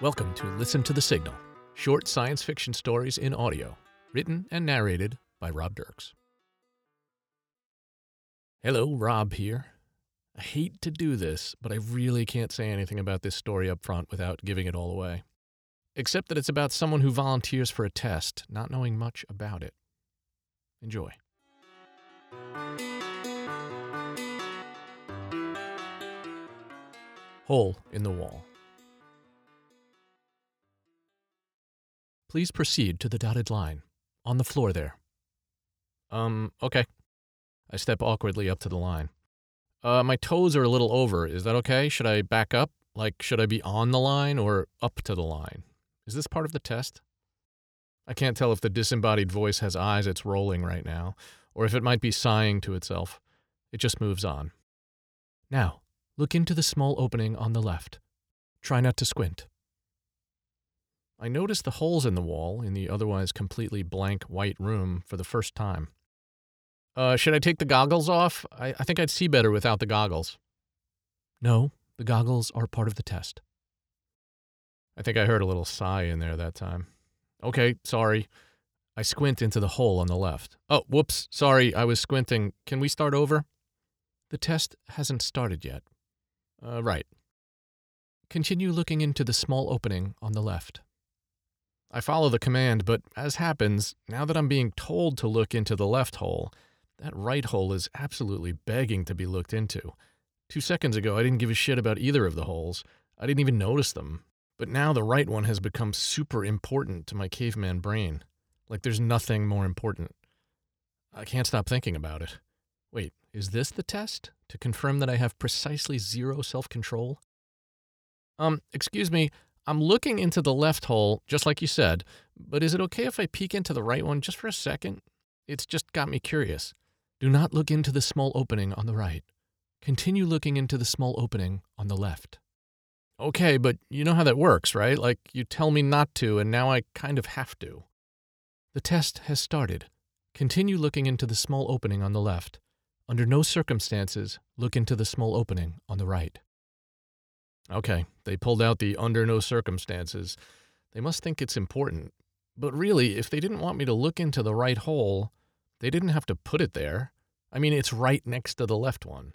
Welcome to Listen to the Signal, short science fiction stories in audio, written and narrated by Rob Dirks. Hello, Rob here. I hate to do this, but I really can't say anything about this story up front without giving it all away. Except that it's about someone who volunteers for a test, not knowing much about it. Enjoy. Hole in the wall. Please proceed to the dotted line. On the floor there. Um, okay. I step awkwardly up to the line. Uh, my toes are a little over. Is that okay? Should I back up? Like, should I be on the line or up to the line? Is this part of the test? I can't tell if the disembodied voice has eyes it's rolling right now, or if it might be sighing to itself. It just moves on. Now, look into the small opening on the left. Try not to squint. I noticed the holes in the wall in the otherwise completely blank white room for the first time. Uh, should I take the goggles off? I, I think I'd see better without the goggles. No, the goggles are part of the test. I think I heard a little sigh in there that time. Okay, sorry. I squint into the hole on the left. Oh, whoops, sorry, I was squinting. Can we start over? The test hasn't started yet. Uh, right. Continue looking into the small opening on the left. I follow the command, but as happens, now that I'm being told to look into the left hole, that right hole is absolutely begging to be looked into. Two seconds ago, I didn't give a shit about either of the holes. I didn't even notice them. But now the right one has become super important to my caveman brain. Like there's nothing more important. I can't stop thinking about it. Wait, is this the test? To confirm that I have precisely zero self control? Um, excuse me, I'm looking into the left hole, just like you said, but is it okay if I peek into the right one just for a second? It's just got me curious. Do not look into the small opening on the right. Continue looking into the small opening on the left. Okay, but you know how that works, right? Like you tell me not to, and now I kind of have to. The test has started. Continue looking into the small opening on the left. Under no circumstances, look into the small opening on the right. Okay, they pulled out the under no circumstances. They must think it's important. But really, if they didn't want me to look into the right hole, they didn't have to put it there. I mean, it's right next to the left one.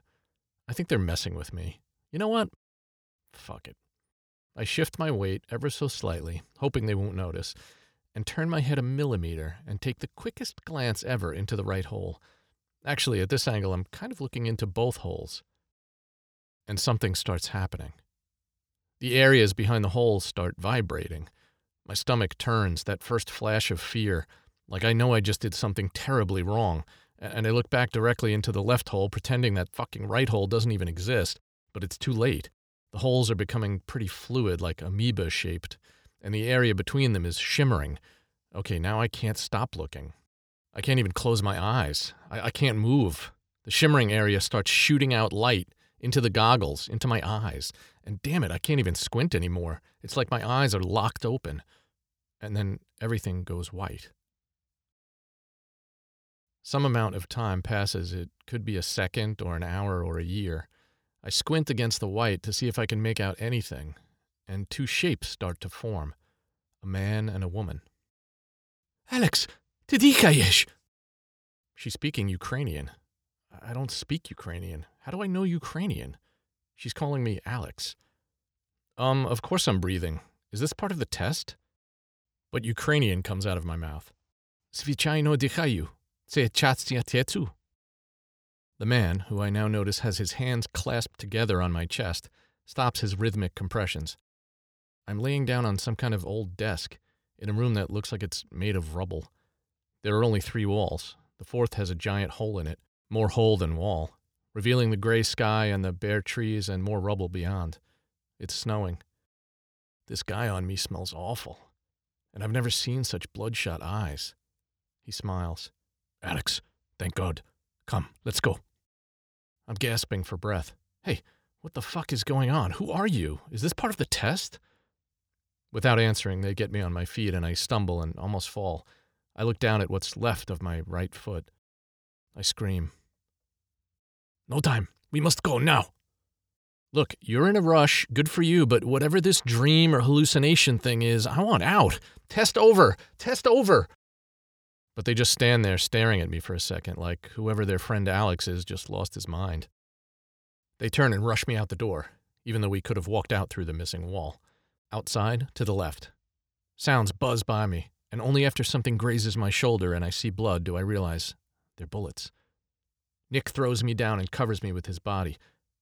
I think they're messing with me. You know what? Fuck it. I shift my weight ever so slightly, hoping they won't notice, and turn my head a millimeter and take the quickest glance ever into the right hole. Actually, at this angle, I'm kind of looking into both holes. And something starts happening. The areas behind the holes start vibrating. My stomach turns, that first flash of fear, like I know I just did something terribly wrong, and I look back directly into the left hole, pretending that fucking right hole doesn't even exist, but it's too late. The holes are becoming pretty fluid, like amoeba shaped, and the area between them is shimmering. Okay, now I can't stop looking. I can't even close my eyes. I, I can't move. The shimmering area starts shooting out light into the goggles, into my eyes. And damn it, I can't even squint anymore. It's like my eyes are locked open. And then everything goes white. Some amount of time passes. It could be a second or an hour or a year. I squint against the white to see if I can make out anything, and two shapes start to form a man and a woman. Alex, ty She's speaking Ukrainian. I don't speak Ukrainian. How do I know Ukrainian? She's calling me Alex. Um, of course I'm breathing. Is this part of the test? But Ukrainian comes out of my mouth. Svichayno dikhayu. Tsechatsyatetu. The man, who I now notice has his hands clasped together on my chest, stops his rhythmic compressions. I'm laying down on some kind of old desk in a room that looks like it's made of rubble. There are only three walls. The fourth has a giant hole in it, more hole than wall, revealing the gray sky and the bare trees and more rubble beyond. It's snowing. This guy on me smells awful, and I've never seen such bloodshot eyes. He smiles. Alex, thank God. Come, let's go. I'm gasping for breath. Hey, what the fuck is going on? Who are you? Is this part of the test? Without answering, they get me on my feet and I stumble and almost fall. I look down at what's left of my right foot. I scream. No time. We must go now. Look, you're in a rush, good for you, but whatever this dream or hallucination thing is, I want out. Test over, test over. But they just stand there staring at me for a second, like whoever their friend Alex is just lost his mind. They turn and rush me out the door, even though we could have walked out through the missing wall. Outside, to the left. Sounds buzz by me, and only after something grazes my shoulder and I see blood do I realize they're bullets. Nick throws me down and covers me with his body.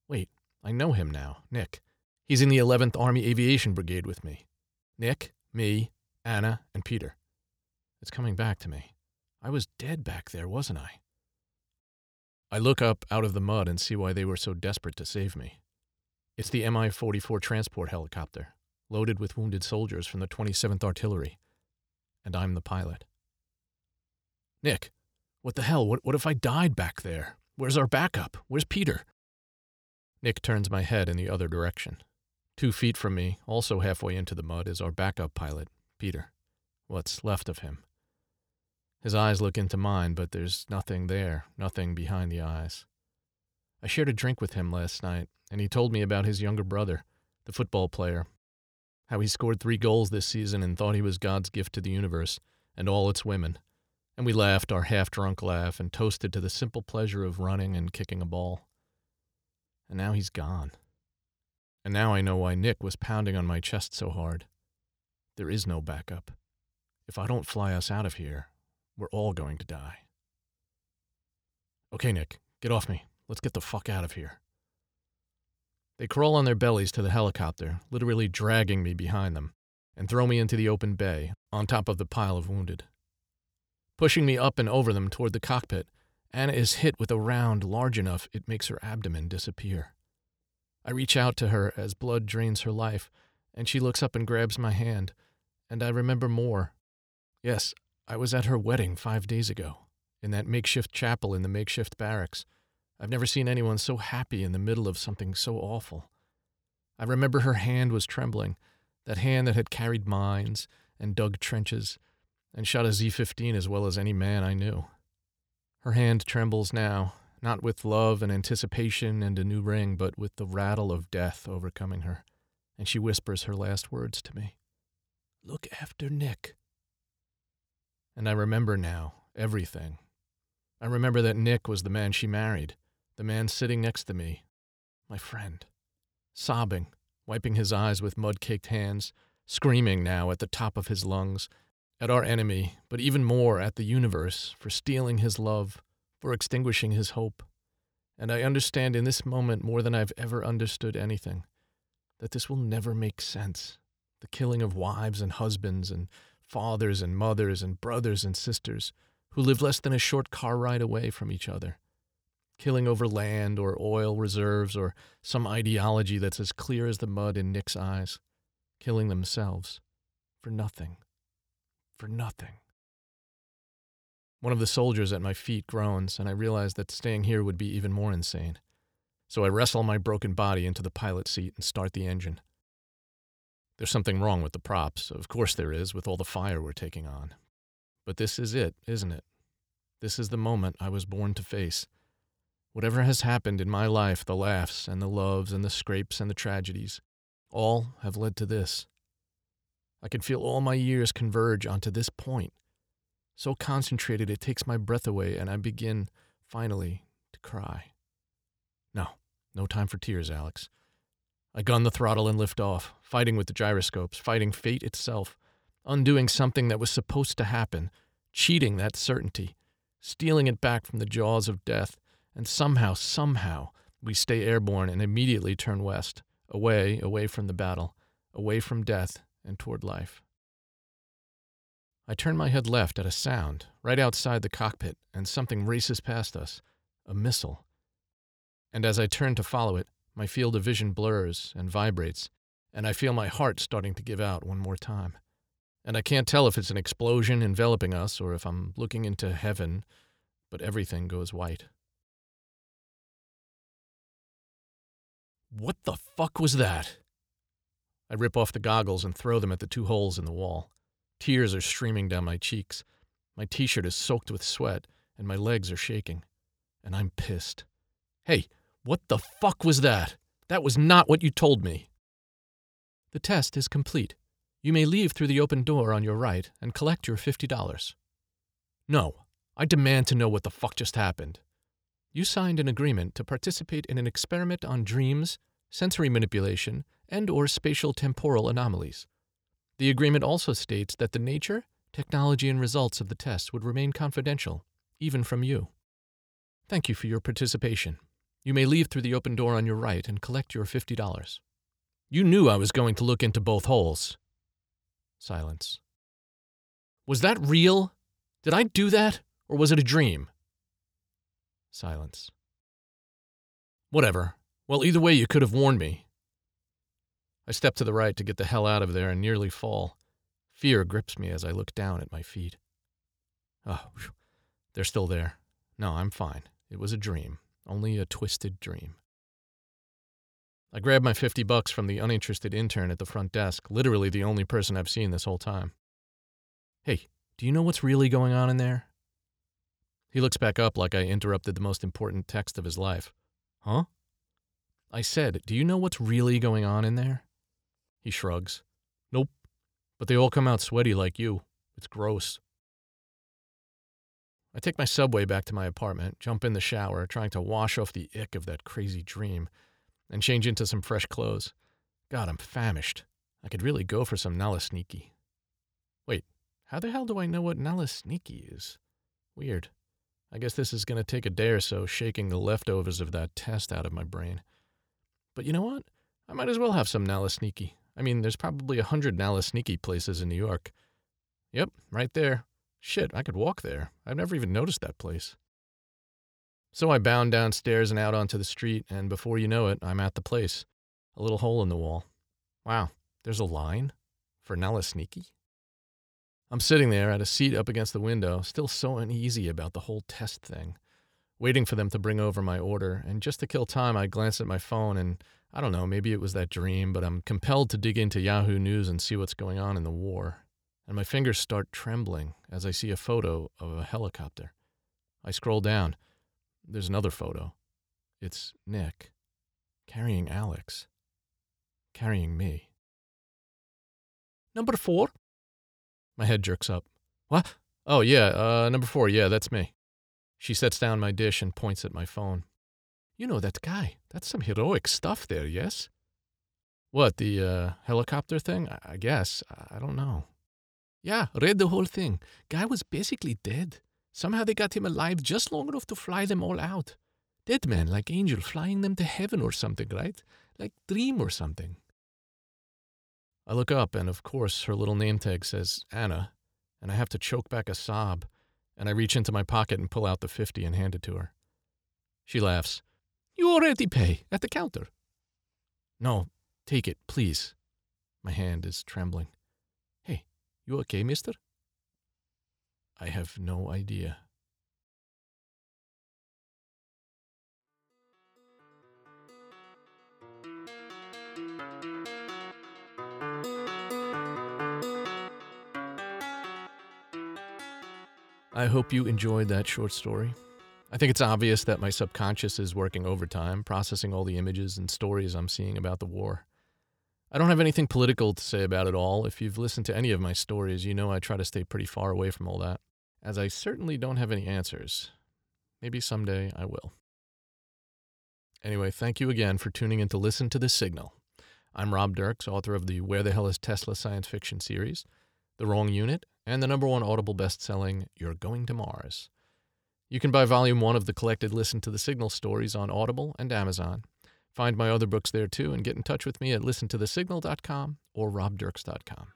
Wait, I know him now, Nick. He's in the 11th Army Aviation Brigade with me. Nick, me, Anna, and Peter. It's coming back to me. I was dead back there, wasn't I? I look up out of the mud and see why they were so desperate to save me. It's the Mi 44 transport helicopter, loaded with wounded soldiers from the 27th Artillery. And I'm the pilot. Nick, what the hell? What, what if I died back there? Where's our backup? Where's Peter? Nick turns my head in the other direction. Two feet from me, also halfway into the mud, is our backup pilot, Peter. What's left of him. His eyes look into mine, but there's nothing there, nothing behind the eyes. I shared a drink with him last night, and he told me about his younger brother, the football player, how he scored three goals this season and thought he was God's gift to the universe and all its women. And we laughed our half drunk laugh and toasted to the simple pleasure of running and kicking a ball. And now he's gone. And now I know why Nick was pounding on my chest so hard. There is no backup. If I don't fly us out of here, we're all going to die. Okay, Nick, get off me. Let's get the fuck out of here. They crawl on their bellies to the helicopter, literally dragging me behind them, and throw me into the open bay, on top of the pile of wounded. Pushing me up and over them toward the cockpit, Anna is hit with a round large enough it makes her abdomen disappear. I reach out to her as blood drains her life, and she looks up and grabs my hand, and I remember more. Yes, I was at her wedding five days ago, in that makeshift chapel in the makeshift barracks. I've never seen anyone so happy in the middle of something so awful. I remember her hand was trembling, that hand that had carried mines and dug trenches and shot a Z 15 as well as any man I knew. Her hand trembles now, not with love and anticipation and a new ring, but with the rattle of death overcoming her, and she whispers her last words to me Look after Nick. And I remember now everything. I remember that Nick was the man she married, the man sitting next to me, my friend, sobbing, wiping his eyes with mud caked hands, screaming now at the top of his lungs at our enemy, but even more at the universe for stealing his love, for extinguishing his hope. And I understand in this moment more than I've ever understood anything that this will never make sense. The killing of wives and husbands and fathers and mothers and brothers and sisters who live less than a short car ride away from each other. Killing over land or oil reserves or some ideology that's as clear as the mud in Nick's eyes. Killing themselves for nothing for nothing. One of the soldiers at my feet groans, and I realize that staying here would be even more insane. So I wrestle my broken body into the pilot seat and start the engine. There's something wrong with the props. Of course there is, with all the fire we're taking on. But this is it, isn't it? This is the moment I was born to face. Whatever has happened in my life, the laughs and the loves and the scrapes and the tragedies, all have led to this. I can feel all my years converge onto this point. So concentrated it takes my breath away, and I begin, finally, to cry. No, no time for tears, Alex. I gun the throttle and lift off, fighting with the gyroscopes, fighting fate itself, undoing something that was supposed to happen, cheating that certainty, stealing it back from the jaws of death, and somehow, somehow, we stay airborne and immediately turn west, away, away from the battle, away from death, and toward life. I turn my head left at a sound right outside the cockpit, and something races past us a missile. And as I turn to follow it, my field of vision blurs and vibrates, and I feel my heart starting to give out one more time. And I can't tell if it's an explosion enveloping us or if I'm looking into heaven, but everything goes white. What the fuck was that? I rip off the goggles and throw them at the two holes in the wall. Tears are streaming down my cheeks. My t shirt is soaked with sweat, and my legs are shaking. And I'm pissed. Hey, what the fuck was that? That was not what you told me. The test is complete. You may leave through the open door on your right and collect your $50. No, I demand to know what the fuck just happened. You signed an agreement to participate in an experiment on dreams, sensory manipulation, and or spatial temporal anomalies. The agreement also states that the nature, technology, and results of the test would remain confidential, even from you. Thank you for your participation. You may leave through the open door on your right and collect your $50. You knew I was going to look into both holes. Silence. Was that real? Did I do that? Or was it a dream? Silence. Whatever. Well, either way, you could have warned me. I step to the right to get the hell out of there and nearly fall. Fear grips me as I look down at my feet. Oh, they're still there. No, I'm fine. It was a dream, only a twisted dream. I grab my 50 bucks from the uninterested intern at the front desk, literally the only person I've seen this whole time. Hey, do you know what's really going on in there? He looks back up like I interrupted the most important text of his life. Huh? I said, Do you know what's really going on in there? He shrugs. Nope. But they all come out sweaty like you. It's gross. I take my subway back to my apartment, jump in the shower, trying to wash off the ick of that crazy dream, and change into some fresh clothes. God, I'm famished. I could really go for some Nalesniki. Wait, how the hell do I know what Nalesniki is? Weird. I guess this is going to take a day or so shaking the leftovers of that test out of my brain. But you know what? I might as well have some Nalesniki. I mean, there's probably a hundred Nalesniki places in New York. Yep, right there. Shit, I could walk there. I've never even noticed that place. So I bound downstairs and out onto the street, and before you know it, I'm at the place. A little hole in the wall. Wow, there's a line? For Nalesniki? I'm sitting there at a seat up against the window, still so uneasy about the whole test thing, waiting for them to bring over my order, and just to kill time, I glance at my phone and I don't know, maybe it was that dream, but I'm compelled to dig into Yahoo News and see what's going on in the war. And my fingers start trembling as I see a photo of a helicopter. I scroll down. There's another photo. It's Nick carrying Alex, carrying me. Number four? My head jerks up. What? Oh, yeah, uh, number four. Yeah, that's me. She sets down my dish and points at my phone. You know that guy. That's some heroic stuff there, yes? What, the uh, helicopter thing? I guess. I don't know. Yeah, read the whole thing. Guy was basically dead. Somehow they got him alive just long enough to fly them all out. Dead man, like angel, flying them to heaven or something, right? Like dream or something. I look up, and of course, her little name tag says Anna, and I have to choke back a sob, and I reach into my pocket and pull out the 50 and hand it to her. She laughs. You already pay at the counter. No, take it, please. My hand is trembling. Hey, you okay, mister? I have no idea. I hope you enjoyed that short story. I think it's obvious that my subconscious is working overtime, processing all the images and stories I'm seeing about the war. I don't have anything political to say about it all. If you've listened to any of my stories, you know I try to stay pretty far away from all that, as I certainly don't have any answers. Maybe someday I will. Anyway, thank you again for tuning in to Listen to the Signal. I'm Rob Dirks, author of the Where the Hell is Tesla science fiction series, The Wrong Unit, and the number one Audible best-selling You're Going to Mars. You can buy volume one of the collected Listen to the Signal stories on Audible and Amazon. Find my other books there too and get in touch with me at listentothesignal.com or robdirks.com.